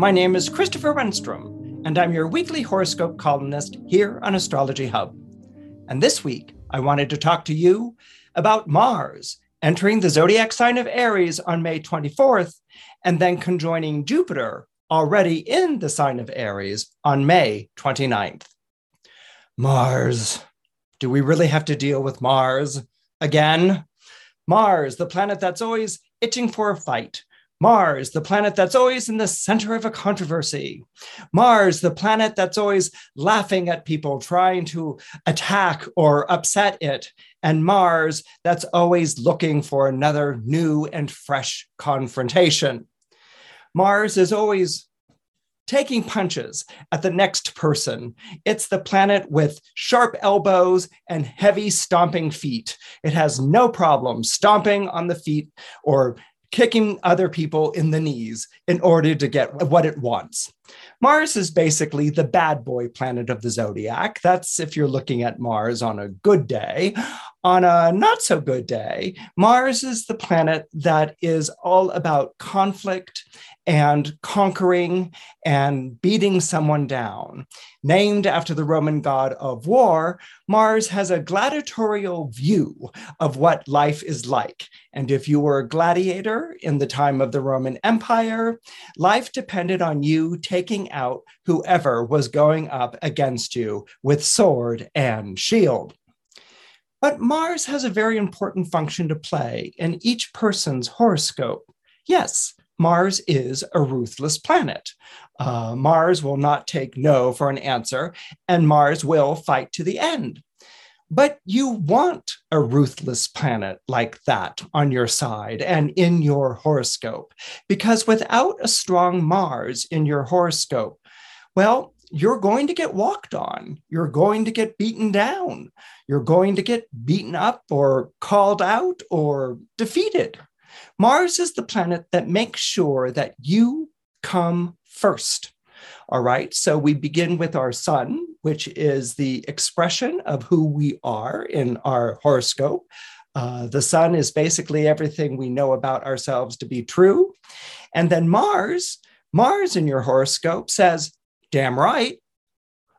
My name is Christopher Renstrom, and I'm your weekly horoscope columnist here on Astrology Hub. And this week, I wanted to talk to you about Mars entering the zodiac sign of Aries on May 24th, and then conjoining Jupiter already in the sign of Aries on May 29th. Mars. Do we really have to deal with Mars again? Mars, the planet that's always itching for a fight, Mars, the planet that's always in the center of a controversy. Mars, the planet that's always laughing at people trying to attack or upset it. And Mars, that's always looking for another new and fresh confrontation. Mars is always taking punches at the next person. It's the planet with sharp elbows and heavy stomping feet. It has no problem stomping on the feet or kicking other people in the knees in order to get what it wants. Mars is basically the bad boy planet of the zodiac. That's if you're looking at Mars on a good day. On a not so good day, Mars is the planet that is all about conflict and conquering and beating someone down. Named after the Roman god of war, Mars has a gladiatorial view of what life is like. And if you were a gladiator in the time of the Roman Empire, life depended on you taking out whoever was going up against you with sword and shield. But Mars has a very important function to play in each person's horoscope. Yes, Mars is a ruthless planet. Uh, Mars will not take no for an answer, and Mars will fight to the end. But you want a ruthless planet like that on your side and in your horoscope, because without a strong Mars in your horoscope, well, you're going to get walked on. You're going to get beaten down. You're going to get beaten up or called out or defeated. Mars is the planet that makes sure that you come first. All right. So we begin with our sun, which is the expression of who we are in our horoscope. Uh, the sun is basically everything we know about ourselves to be true. And then Mars, Mars in your horoscope says, damn right,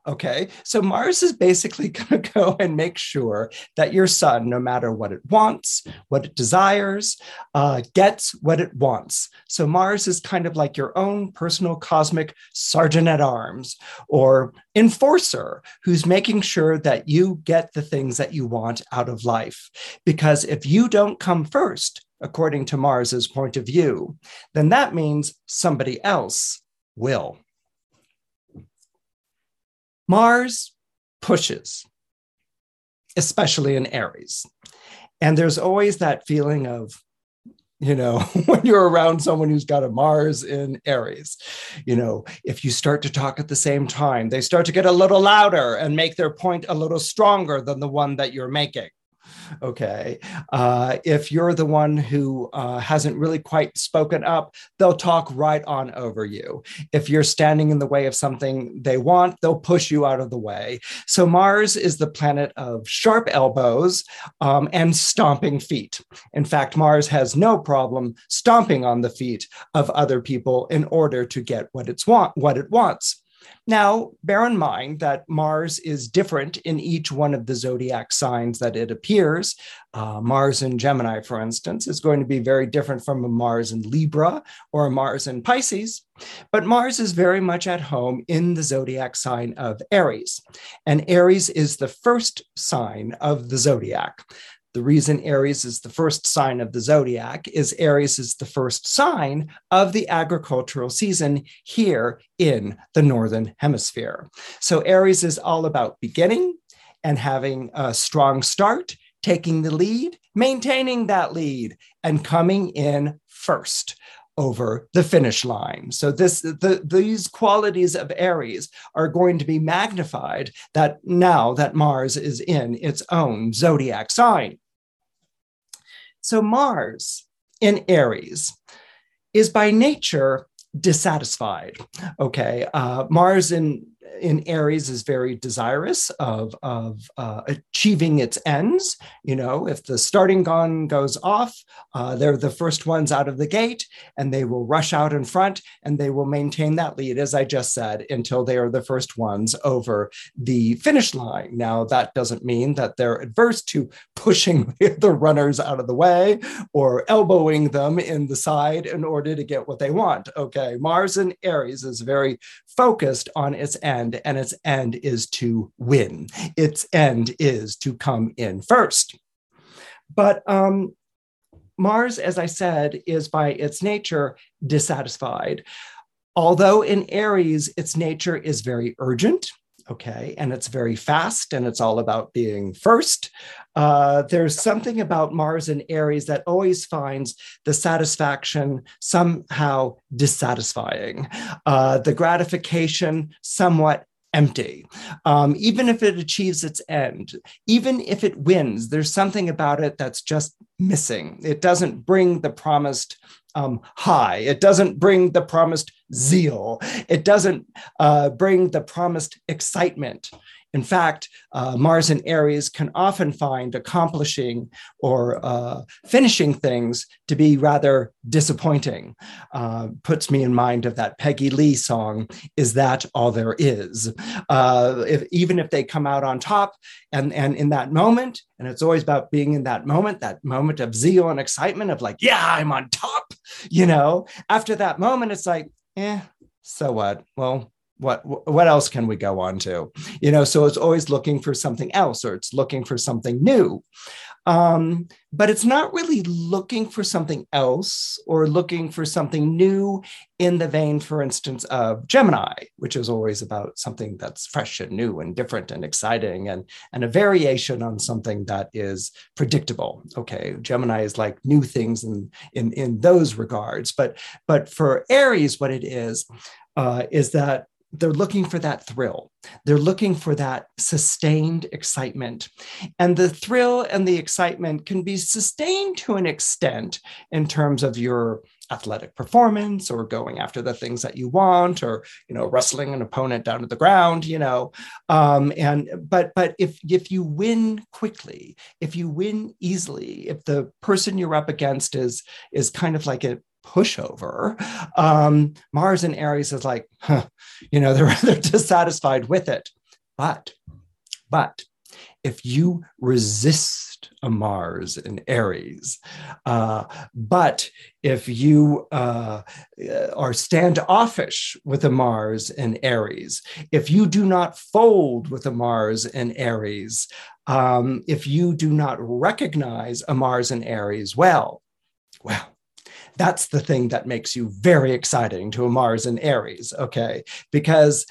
Okay. So Mars is basically going to go and make sure that your sun, no matter what it wants, what it desires, uh, gets what it wants. So Mars is kind of like your own personal cosmic sergeant at arms or enforcer who's making sure that you get the things that you want out of life. Because if you don't come first, according to Mars's point of view, then that means somebody else will. Mars pushes, especially in Aries. And there's always that feeling of, you know, when you're around someone who's got a Mars in Aries, you know, if you start to talk at the same time, they start to get a little louder and make their point a little stronger than the one that you're making okay. Uh, if you're the one who uh, hasn't really quite spoken up they'll talk right on over you. If you're standing in the way of something they want they'll push you out of the way. So mars is the planet of sharp elbows um, and stomping feet. In fact mars has no problem stomping on the feet of other people in order to get what it's want what it wants now, bear in mind that Mars is different in each one of the zodiac signs that it appears. Uh, Mars in Gemini, for instance, is going to be very different from a Mars in Libra or a Mars in Pisces. But Mars is very much at home in the zodiac sign of Aries. And Aries is the first sign of the zodiac. The reason Aries is the first sign of the zodiac is Aries is the first sign of the agricultural season here in the Northern Hemisphere. So Aries is all about beginning and having a strong start, taking the lead, maintaining that lead, and coming in first over the finish line. So this the, these qualities of Aries are going to be magnified that now that Mars is in its own zodiac sign. So Mars in Aries is by nature dissatisfied. Okay, uh, Mars in in Aries is very desirous of, of uh, achieving its ends. You know, if the starting gun goes off, uh, they're the first ones out of the gate and they will rush out in front and they will maintain that lead, as I just said, until they are the first ones over the finish line. Now, that doesn't mean that they're adverse to pushing the runners out of the way or elbowing them in the side in order to get what they want. Okay, Mars in Aries is very focused on its end, and its end is to win. Its end is to come in first. But um, Mars, as I said, is by its nature dissatisfied. Although in Aries, its nature is very urgent, okay, and it's very fast and it's all about being first. Uh, there's something about Mars and Aries that always finds the satisfaction somehow dissatisfying, uh, the gratification somewhat empty. Um, even if it achieves its end, even if it wins, there's something about it that's just missing. It doesn't bring the promised um, high. It doesn't bring the promised zeal. It doesn't uh, bring the promised excitement. In fact, uh, Mars and Aries can often find accomplishing or uh, finishing things to be rather disappointing. Uh, puts me in mind of that Peggy Lee song, Is That All There Is? Uh, if, even if they come out on top and, and in that moment, and it's always about being in that moment, that moment of zeal and excitement of like, yeah, I'm on top, you know, after that moment, it's like, eh, so what? Well, what what else can we go on to? You know so it's always looking for something else or it's looking for something new. Um, but it's not really looking for something else or looking for something new in the vein for instance of gemini which is always about something that's fresh and new and different and exciting and and a variation on something that is predictable. Okay gemini is like new things in in in those regards. But but for aries what it is uh, is that they're looking for that thrill. They're looking for that sustained excitement. And the thrill and the excitement can be sustained to an extent in terms of your athletic performance or going after the things that you want or you know wrestling an opponent down to the ground you know um, and but but if if you win quickly if you win easily if the person you're up against is is kind of like a pushover. Um, Mars and Aries is like, huh, you know, they're, they're dissatisfied with it. But, but if you resist a Mars in Aries, uh, but if you uh, are standoffish with a Mars in Aries, if you do not fold with a Mars in Aries, um, if you do not recognize a Mars in Aries, well, well, that's the thing that makes you very exciting to a Mars and Aries, okay? Because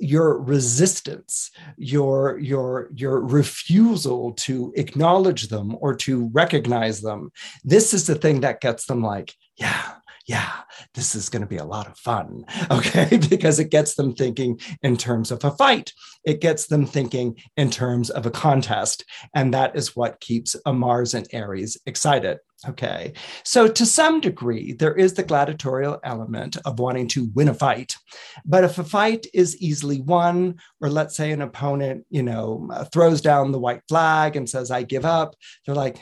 your resistance, your your your refusal to acknowledge them or to recognize them, this is the thing that gets them like, yeah, yeah, this is going to be a lot of fun. Okay. because it gets them thinking in terms of a fight, it gets them thinking in terms of a contest. And that is what keeps a Mars and Aries excited. Okay. So, to some degree, there is the gladiatorial element of wanting to win a fight. But if a fight is easily won, or let's say an opponent, you know, throws down the white flag and says, I give up, they're like,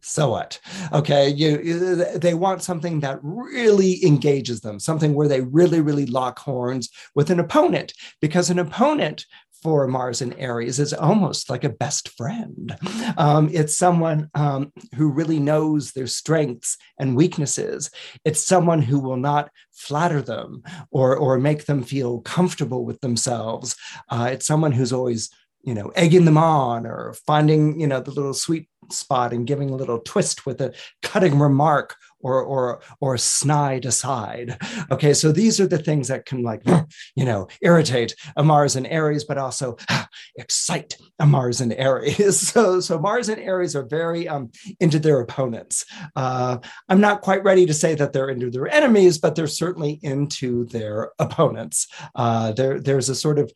so what okay you they want something that really engages them something where they really really lock horns with an opponent because an opponent for Mars and Aries is almost like a best friend. Um, it's someone um, who really knows their strengths and weaknesses. It's someone who will not flatter them or, or make them feel comfortable with themselves. Uh, it's someone who's always you know egging them on or finding you know the little sweet spot and giving a little twist with a cutting remark or or or snide aside. Okay, so these are the things that can like you know irritate a Mars and Aries, but also excite a Mars and Aries. So so Mars and Aries are very um, into their opponents. Uh, I'm not quite ready to say that they're into their enemies, but they're certainly into their opponents. Uh, there there's a sort of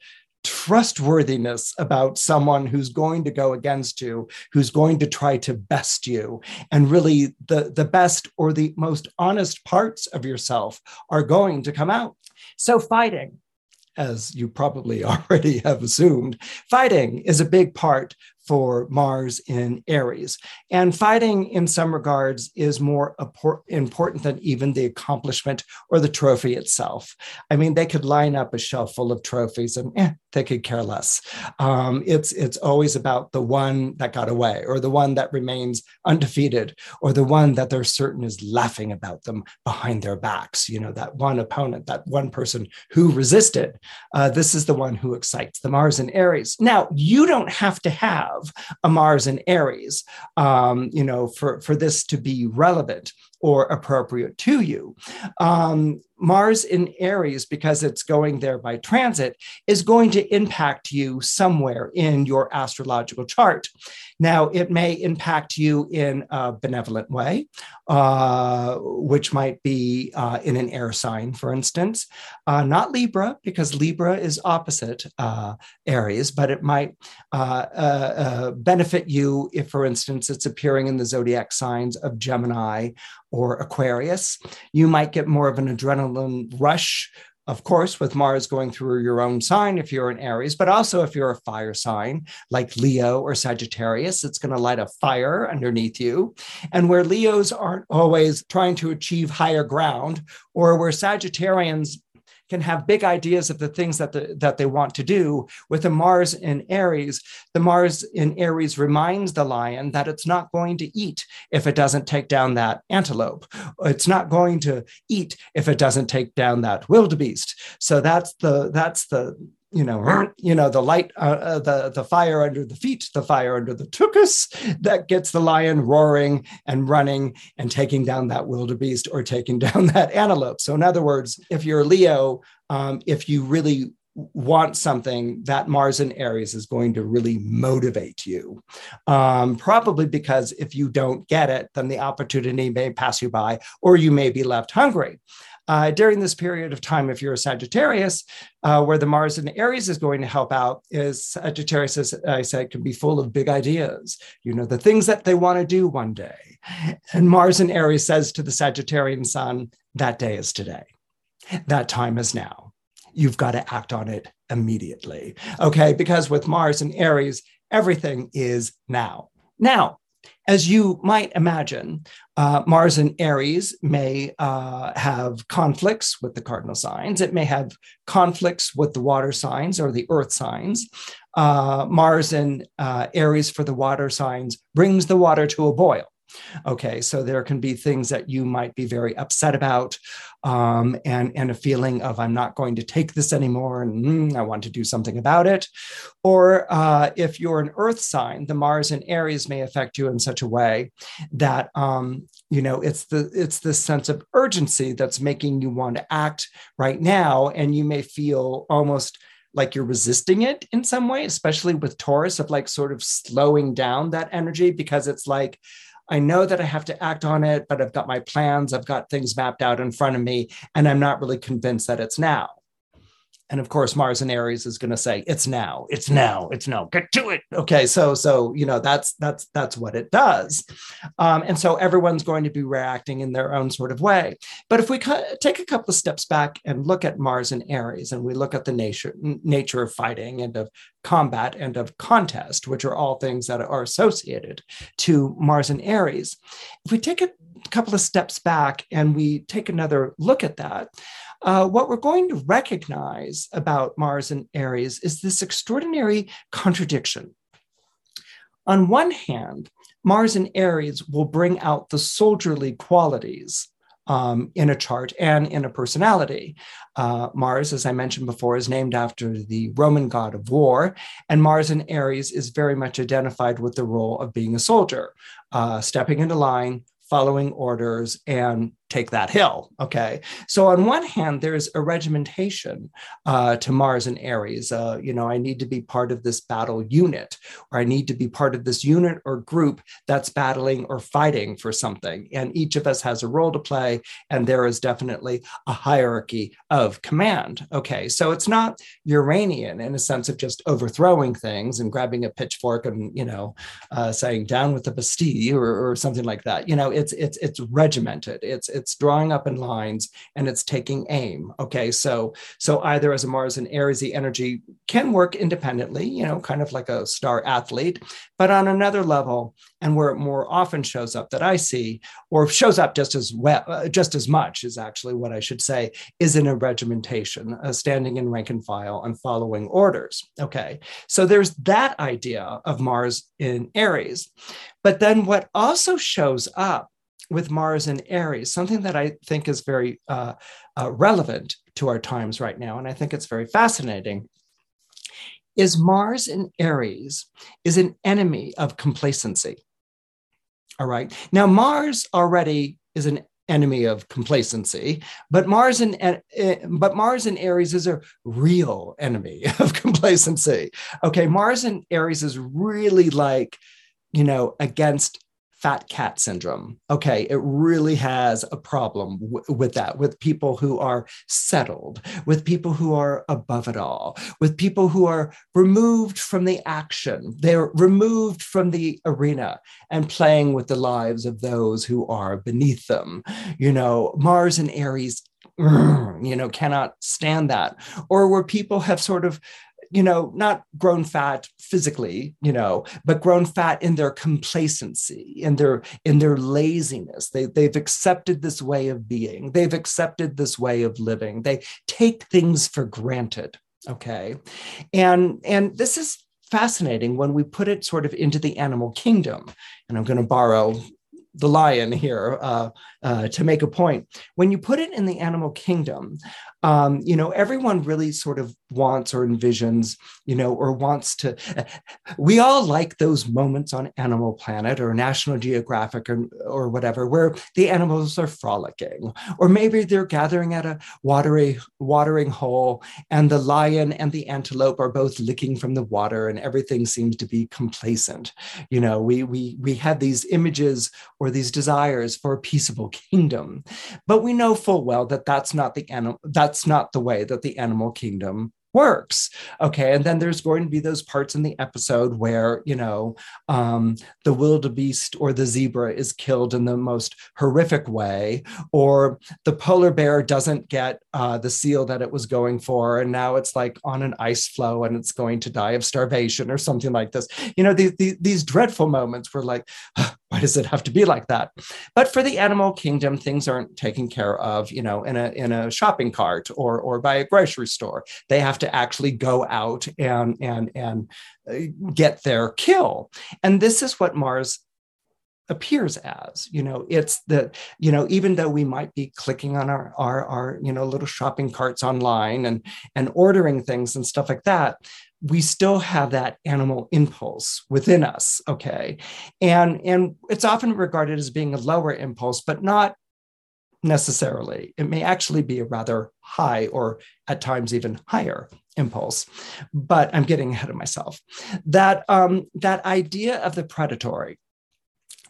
trustworthiness about someone who's going to go against you, who's going to try to best you. And really, the, the best or the most honest parts of yourself are going to come out. So, fighting, as you probably already have assumed, fighting is a big part for Mars in Aries. And fighting, in some regards, is more important than even the accomplishment or the trophy itself. I mean, they could line up a shelf full of trophies and eh, they could care less. Um, it's, it's always about the one that got away or the one that remains undefeated or the one that they're certain is laughing about them behind their backs. You know, that one opponent, that one person who resisted. Uh, this is the one who excites the Mars in Aries. Now, you don't have to have have a Mars in Aries, um, you know, for, for this to be relevant or appropriate to you. Um, Mars in Aries, because it's going there by transit, is going to impact you somewhere in your astrological chart. Now, it may impact you in a benevolent way, uh, which might be uh, in an air sign, for instance. Uh, not Libra, because Libra is opposite uh, Aries, but it might uh, uh, benefit you if, for instance, it's appearing in the zodiac signs of Gemini or Aquarius. You might get more of an adrenaline rush of course, with Mars going through your own sign if you're an Aries, but also if you're a fire sign like Leo or Sagittarius, it's going to light a fire underneath you. And where Leos aren't always trying to achieve higher ground, or where Sagittarians can have big ideas of the things that, the, that they want to do. With the Mars in Aries, the Mars in Aries reminds the lion that it's not going to eat if it doesn't take down that antelope. It's not going to eat if it doesn't take down that wildebeest. So that's the that's the you know, you know, the light, uh, uh, the the fire under the feet, the fire under the tuchus, that gets the lion roaring and running and taking down that wildebeest or taking down that antelope. So, in other words, if you're Leo, um, if you really want something, that Mars in Aries is going to really motivate you. Um, probably because if you don't get it, then the opportunity may pass you by, or you may be left hungry. Uh, during this period of time, if you're a Sagittarius, uh, where the Mars in Aries is going to help out, is Sagittarius, as I said, can be full of big ideas, you know, the things that they want to do one day. And Mars in Aries says to the Sagittarian sun, that day is today, that time is now. You've got to act on it immediately. Okay, because with Mars in Aries, everything is now. Now, as you might imagine, uh, Mars in Aries may uh, have conflicts with the cardinal signs. It may have conflicts with the water signs or the earth signs. Uh, Mars in uh, Aries for the water signs brings the water to a boil. Okay, so there can be things that you might be very upset about, um, and and a feeling of I'm not going to take this anymore, and mm, I want to do something about it. Or uh, if you're an Earth sign, the Mars in Aries may affect you in such a way that um, you know it's the it's this sense of urgency that's making you want to act right now, and you may feel almost like you're resisting it in some way, especially with Taurus, of like sort of slowing down that energy because it's like, I know that I have to act on it, but I've got my plans, I've got things mapped out in front of me, and I'm not really convinced that it's now. And of course, Mars and Aries is going to say, "It's now, it's now, it's now. Get to it." Okay, so so you know that's that's that's what it does, um, and so everyone's going to be reacting in their own sort of way. But if we take a couple of steps back and look at Mars and Aries, and we look at the nature nature of fighting and of combat and of contest, which are all things that are associated to Mars and Aries, if we take a couple of steps back and we take another look at that uh, what we're going to recognize about Mars and Aries is this extraordinary contradiction. On one hand, Mars and Aries will bring out the soldierly qualities um, in a chart and in a personality. Uh, Mars, as I mentioned before, is named after the Roman god of war, and Mars in Aries is very much identified with the role of being a soldier, uh, stepping into line, following orders, and take that hill. Okay. So on one hand, there's a regimentation uh, to Mars and Aries. Uh, you know, I need to be part of this battle unit, or I need to be part of this unit or group that's battling or fighting for something. And each of us has a role to play, and there is definitely a hierarchy of command. Okay. So it's not Uranian in a sense of just overthrowing things and grabbing a pitchfork and, you know, uh, saying down with the Bastille or, or something like that. You know, it's it's it's regimented. It's it's drawing up in lines and it's taking aim okay? So so either as a mars and aries the energy can work independently you know kind of like a star athlete but on another level and where it more often shows up that i see or shows up just as well uh, just as much is actually what i should say is in a regimentation uh, standing in rank and file and following orders okay? So there's that idea of mars in aries. But then what also shows up with Mars and Aries, something that I think is very uh, uh, relevant to our times right now, and I think it's very fascinating, is Mars in Aries is an enemy of complacency. All right. Now, Mars already is an enemy of complacency, but Mars and uh, but Mars and Aries is a real enemy of complacency. Okay, Mars and Aries is really like, you know, against fat cat syndrome. Okay, it really has a problem w- with that, with people who are settled, with people who are above it all, with people who are removed from the action. They're removed from the arena and playing with the lives of those who are beneath them. You know, Mars and Aries you know cannot stand that or where people have sort of you know, not grown fat physically, you know, but grown fat in their complacency, in their in their laziness. They they've accepted this way of being. They've accepted this way of living. They take things for granted. Okay. And and this is fascinating when we put it sort of into the animal kingdom. And I'm going to borrow the lion here uh, uh, to make a point. When you put it in the animal kingdom, um, you know, everyone really sort of wants or envisions, you know, or wants to. We all like those moments on Animal Planet or National Geographic or, or whatever, where the animals are frolicking, or maybe they're gathering at a watery, watering hole, and the lion and the antelope are both licking from the water, and everything seems to be complacent. You know, we we we have these images or these desires for a peaceable kingdom, but we know full well that that's not the animal. That's not the way that the animal kingdom works. Okay. And then there's going to be those parts in the episode where, you know, um, the wildebeest or the zebra is killed in the most horrific way, or the polar bear doesn't get uh, the seal that it was going for. And now it's like on an ice floe and it's going to die of starvation or something like this. You know, these, these, these dreadful moments were like, why does it have to be like that? But for the animal kingdom things aren't taken care of you know in a in a shopping cart or or by a grocery store. They have to actually go out and and and uh, get their kill. And this is what mars appears as you know it's the you know even though we might be clicking on our our, our you know little shopping carts online and and ordering things and stuff like that we still have that animal impulse within us okay? And and it's often regarded as being a lower impulse but not necessarily. It may actually be a rather high or at times even higher impulse but i'm getting ahead of myself. That um, that idea of the predatory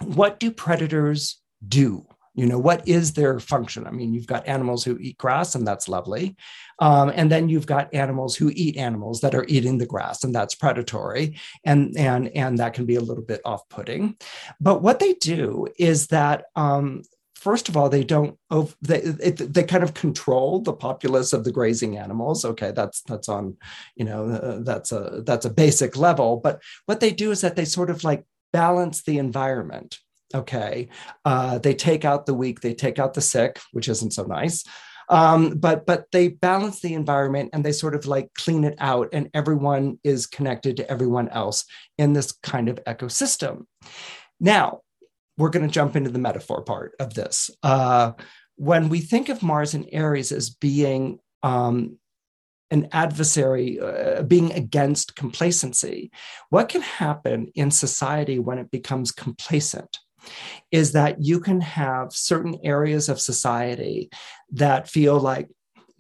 what do predators do you know what is their function i mean you've got animals who eat grass and that's lovely um, and then you've got animals who eat animals that are eating the grass and that's predatory and and and that can be a little bit off-putting but what they do is that um, first of all, they don't they they kind of control the populace of the grazing animals. Okay, that's that's on you know uh, that's a that's a basic level. But what they do is that they sort of like balance the environment okay. Uh, they take out the weak they take out the sick which isn't so nice. Um, but but they balance the environment and they sort of like clean it out and everyone is connected to everyone else in this kind of ecosystem. Now we're going to jump into the metaphor part of this. Uh, when we think of Mars and Aries as being um, an adversary, uh, being against complacency, what can happen in society when it becomes complacent? Is that you can have certain areas of society that feel like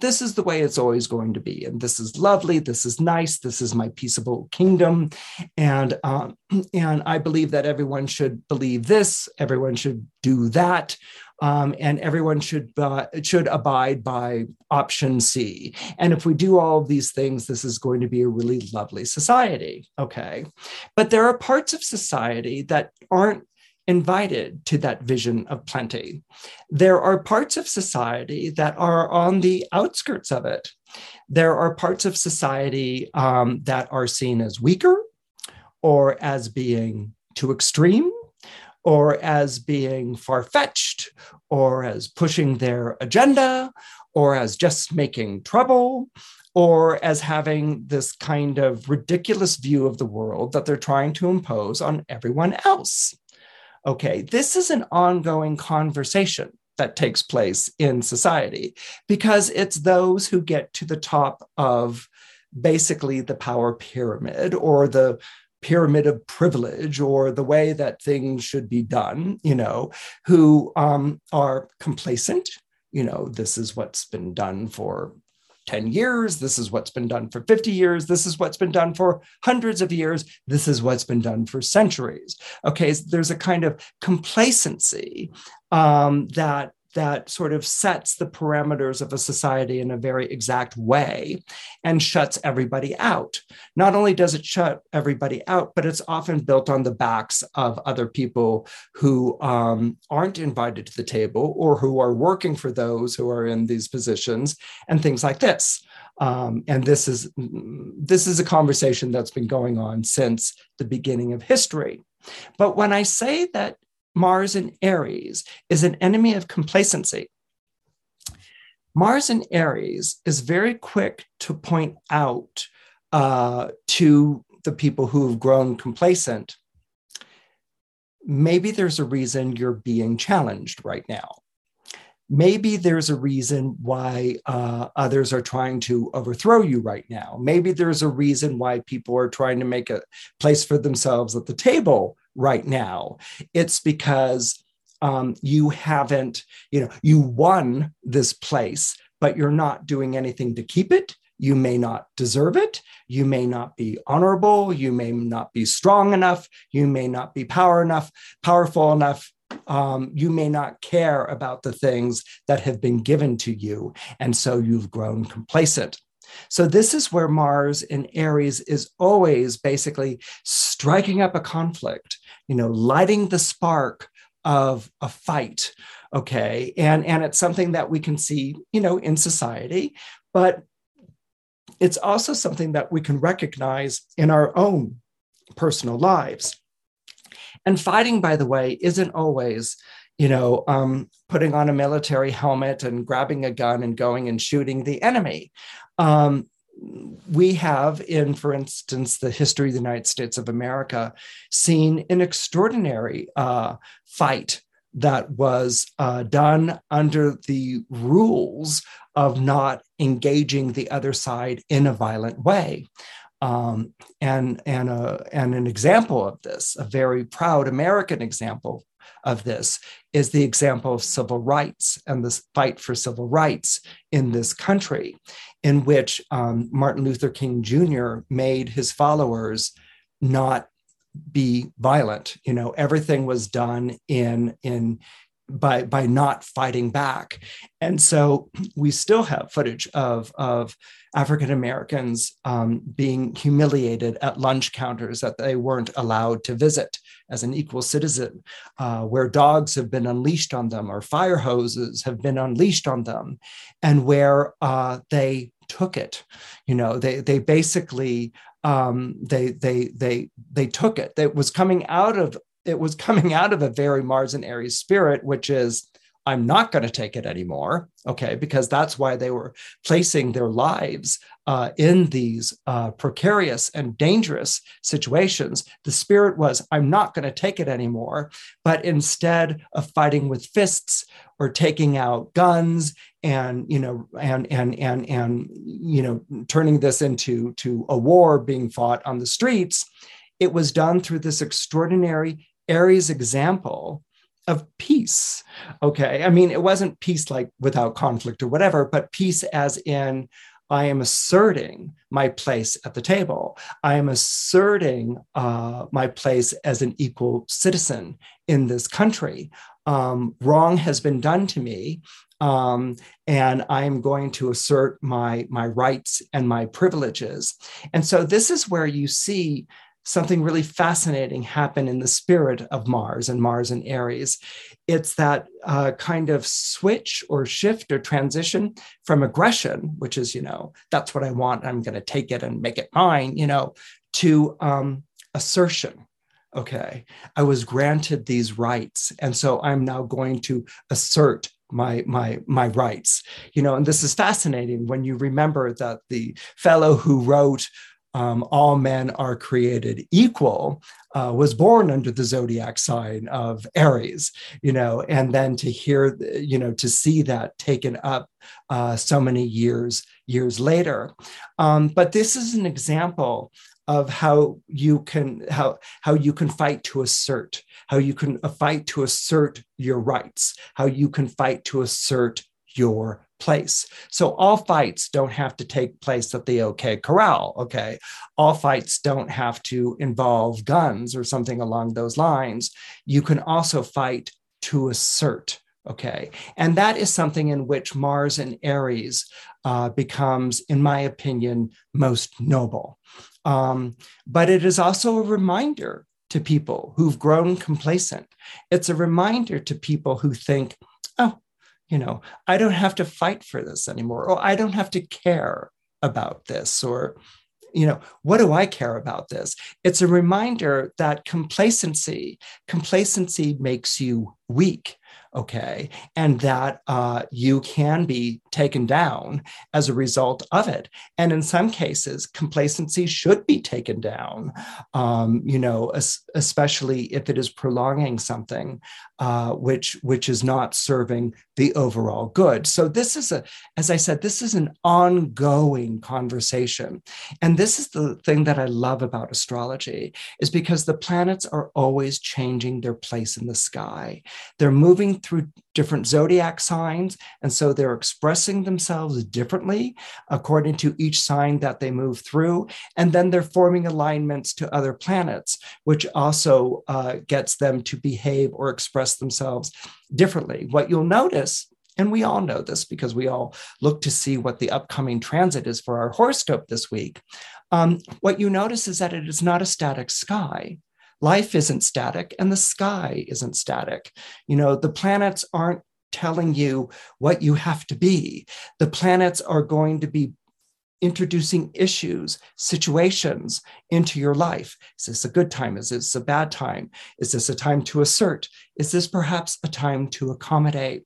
this is the way it's always going to be. And this is lovely. This is nice. This is my peaceable kingdom. And, um, and I believe that everyone should believe this, everyone should do that. Um, and everyone should uh, should abide by option C. And if we do all of these things, this is going to be a really lovely society. Okay, but there are parts of society that aren't invited to that vision of plenty. There are parts of society that are on the outskirts of it. There are parts of society um, that are seen as weaker or as being too extreme or as being far fetched or as pushing their agenda or as just making trouble or as having this kind of ridiculous view of the world that they're trying to impose on everyone else. Okay, this is an ongoing conversation that takes place in society because it's those who get to the top of basically the power pyramid or the pyramid of privilege or the way that things should be done, you know, who um, are complacent. You know, this is what's been done for 10 years. This is what's been done for 50 years. This is what's been done for hundreds of years. This is what's been done for centuries. Okay, so there's a kind of complacency um, that that sort of sets the parameters of a society in a very exact way and shuts everybody out. Not only does it shut everybody out, but it's often built on the backs of other people who um, aren't invited to the table or who are working for those who are in these positions and things like this. Um, and this is this is a conversation that's been going on since the beginning of history. But when I say that Mars in Aries is an enemy of complacency. Mars in Aries is very quick to point out uh, to the people who have grown complacent maybe there's a reason you're being challenged right now. Maybe there's a reason why uh, others are trying to overthrow you right now. Maybe there's a reason why people are trying to make a place for themselves at the table right now. It's because um, you haven't, you know, you won this place, but you're not doing anything to keep it. You may not deserve it. You may not be honorable. You may not be strong enough. You may not be power enough, powerful enough. Um, you may not care about the things that have been given to you. And so you've grown complacent. So, this is where Mars in Aries is always basically striking up a conflict, you know, lighting the spark of a fight. Okay. And, and it's something that we can see, you know, in society, but it's also something that we can recognize in our own personal lives. And fighting, by the way, isn't always you know, um, putting on a military helmet and grabbing a gun and going and shooting the enemy. Um, we have, in, for instance, the history of the United States of America, seen an extraordinary uh, fight that was uh, done under the rules of not engaging the other side in a violent way. Um, and, and, a, and an example of this, a very proud American example of this, is the example of civil rights and the fight for civil rights in this country, in which um, Martin Luther King Jr. made his followers not be violent. You know, everything was done in in by by not fighting back and so we still have footage of of african americans um, being humiliated at lunch counters that they weren't allowed to visit as an equal citizen uh, where dogs have been unleashed on them or fire hoses have been unleashed on them and where uh, they took it you know they they basically um, they they they they took it. It was coming out of it was coming out of a very Mars and Aries spirit, which is I'm not going to take it anymore. Okay, because that's why they were placing their lives uh, in these uh, precarious and dangerous situations. The spirit was, I'm not going to take it anymore. But instead of fighting with fists or taking out guns and you know and and and and you know turning this into to a war being fought on the streets it was done through this extraordinary Aries example of peace. Okay. I mean, it wasn't peace like without conflict or whatever, but peace as in I am asserting my place at the table. I am asserting uh, my place as an equal citizen in this country. Um, wrong has been done to me. Um, and I am going to assert my, my rights and my privileges. And so this is where you see something really fascinating happen in the spirit of Mars and Mars and Aries. It's that uh, kind of switch or shift or transition from aggression, which is, you know, that's what I want, I'm going to take it and make it mine, you know, to um, assertion. Okay, I was granted these rights, and so I'm now going to assert my my my rights you know and this is fascinating when you remember that the fellow who wrote um, all men are created equal uh, was born under the zodiac sign of aries you know and then to hear you know to see that taken up uh, so many years years later. Um, but this is an example of how you can how how you can fight to assert how you can uh, fight to assert your rights how you can fight to assert your place. So all fights don't have to take place at the OK Corral. Okay. All fights don't have to involve guns or something along those lines. You can also fight to assert. Okay. And that is something in which Mars and Aries uh, becomes, in my opinion, most noble. Um, but it is also a reminder to people who've grown complacent. It's a reminder to people who think, oh, you know, I don't have to fight for this anymore, or I don't have to care about this, or, you know, what do I care about this? It's a reminder that complacency, complacency makes you weak okay, and that uh, you can be taken down as a result of it. And in some cases, complacency should be taken down, um, you know, especially if it is prolonging something uh, which which is not serving the overall good. So this is a, as I said, this is an ongoing conversation, and this is the thing that I love about astrology is because the planets are always changing their place in the sky. They're moving through different zodiac signs. And so they're expressing themselves differently according to each sign that they move through. And then they're forming alignments to other planets, which also uh, gets them to behave or express themselves differently. What you'll notice and we all know this because we all look to see what the upcoming transit is for our horoscope this week. Um, what you notice is that it is not a static sky. Life isn't static and the sky isn't static. You know, the planets aren't telling you what you have to be. The planets are going to be introducing issues, situations into your life. Is this a good time? Is this a bad time? Is this a time to assert? Is this perhaps a time to accommodate?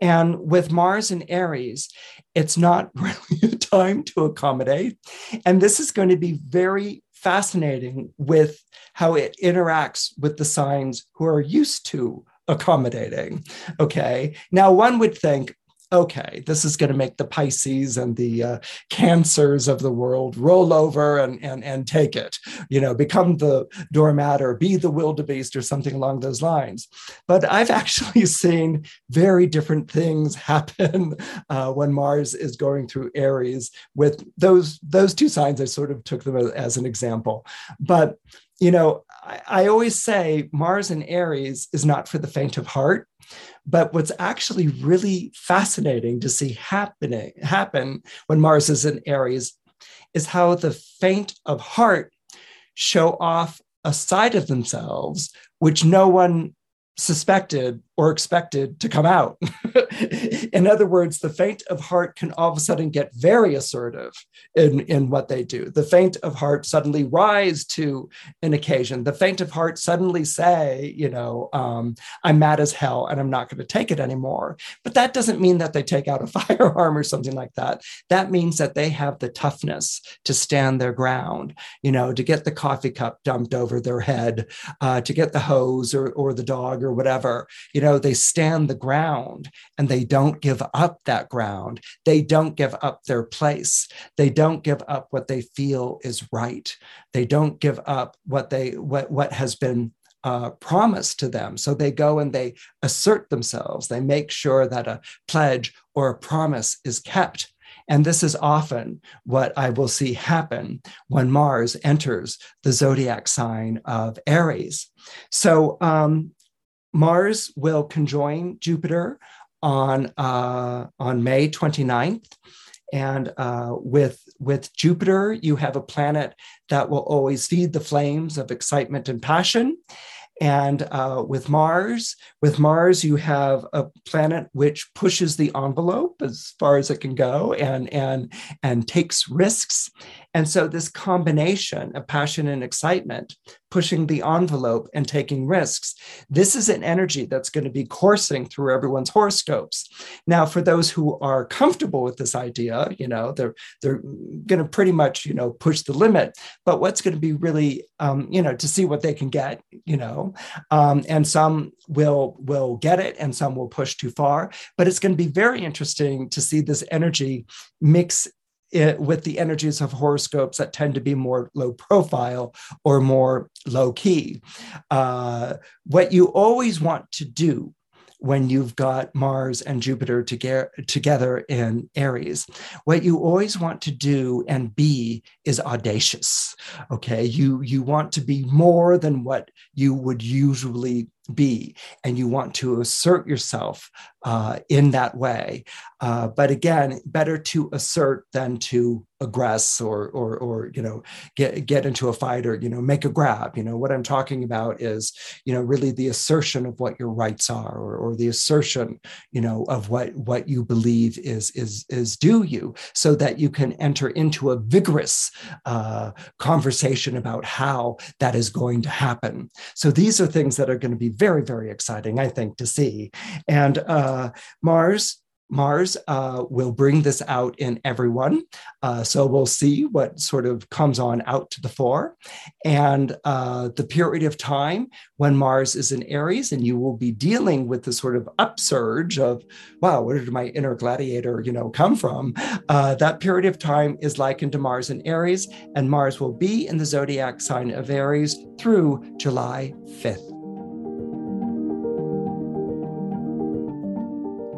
And with Mars and Aries, it's not really a time to accommodate. And this is going to be very fascinating with how it interacts with the signs who are used to accommodating. Okay. Now, one would think, okay, this is going to make the Pisces and the uh, cancers of the world roll over and, and, and take it, you know, become the doormat or be the wildebeest or something along those lines. But I've actually seen very different things happen uh, when Mars is going through Aries with those, those two signs. I sort of took them as an example. But you know, I, I, always say Mars in Aries is not for the faint of heart. But what's actually really fascinating to see happening happen when Mars is in Aries is how the faint of heart show off a side of themselves which no one suspected or expected to come out. in other words, the faint of heart can all of a sudden get very assertive in, in what they do. The faint of heart suddenly rise to an occasion. The faint of heart suddenly say, you know, um, I'm mad as hell and I'm not going to take it anymore. But that doesn't mean that they take out a firearm or something like that. That means that they have the toughness to stand their ground, you know, to get the coffee cup dumped over their head, uh, to get the hose or, or the dog or whatever. You know, they stand the ground and they don't give up that ground. They don't give up their place. They don't give up what they feel is right. They don't give up what they what what has been uh, promised to them. So they go and they assert themselves. They make sure that a pledge or a promise is kept. And this is often what I will see happen when Mars enters the zodiac sign of Aries. So um, Mars will conjoin Jupiter on, uh, on May 29th. And uh, with, with Jupiter, you have a planet that will always feed the flames of excitement and passion. And uh, with Mars, with Mars, you have a planet which pushes the envelope as far as it can go and and and takes risks. And so this combination of passion and excitement, pushing the envelope and taking risks, this is an energy that's going to be coursing through everyone's horoscopes. Now, for those who are comfortable with this idea, you know, they're they're going to pretty much, you know, push the limit. But what's going to be really, um, you know, to see what they can get, you know, um, and some will will get it and some will push too far. But it's going to be very interesting to see this energy mix it, with the energies of horoscopes that tend to be more low profile or more low key. Uh, what you always want to do when you've got Mars and Jupiter to together in Aries. What you always want to do and be is audacious. Okay, you you want to be more than what you would usually be, and you want to assert yourself uh, in that way. Uh, but again, better to assert than to aggress or or or you know get get into a fight or you know make a grab. You know what I'm talking about is you know really the assertion of what your rights are or, or the assertion you know of what what you believe is is is due you, so that you can enter into a vigorous uh, conversation about how that is going to happen. So these are things that are going to be very very exciting, I think, to see and. Uh, Mars Mars uh, will bring this out in everyone. Uh, so we'll see what sort of comes on out to the fore. And uh, the period of time when Mars is in Aries, and you will be dealing with the sort of upsurge of, wow, where did my inner gladiator, you know, come from? Uh, that period of time is likened to Mars in Aries, and Mars will be in the zodiac sign of Aries through July 5th.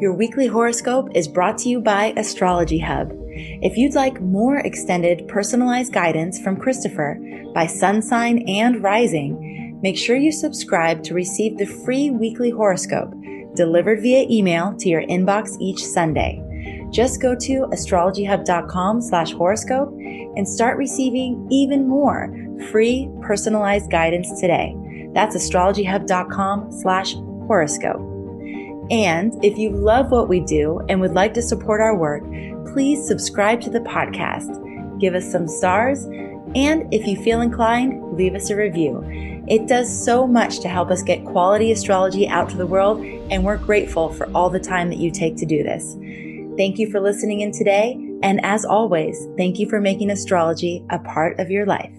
Your weekly horoscope is brought to you by Astrology Hub. If you'd like more extended personalized guidance from Christopher by sun sign and rising, make sure you subscribe to receive the free weekly horoscope delivered via email to your inbox each Sunday. Just go to astrologyhub.com slash horoscope and start receiving even more free personalized guidance today. That's astrologyhub.com slash horoscope. And if you love what we do and would like to support our work, please subscribe to the podcast, give us some stars, and if you feel inclined, leave us a review. It does so much to help us get quality astrology out to the world, and we're grateful for all the time that you take to do this. Thank you for listening in today, and as always, thank you for making astrology a part of your life.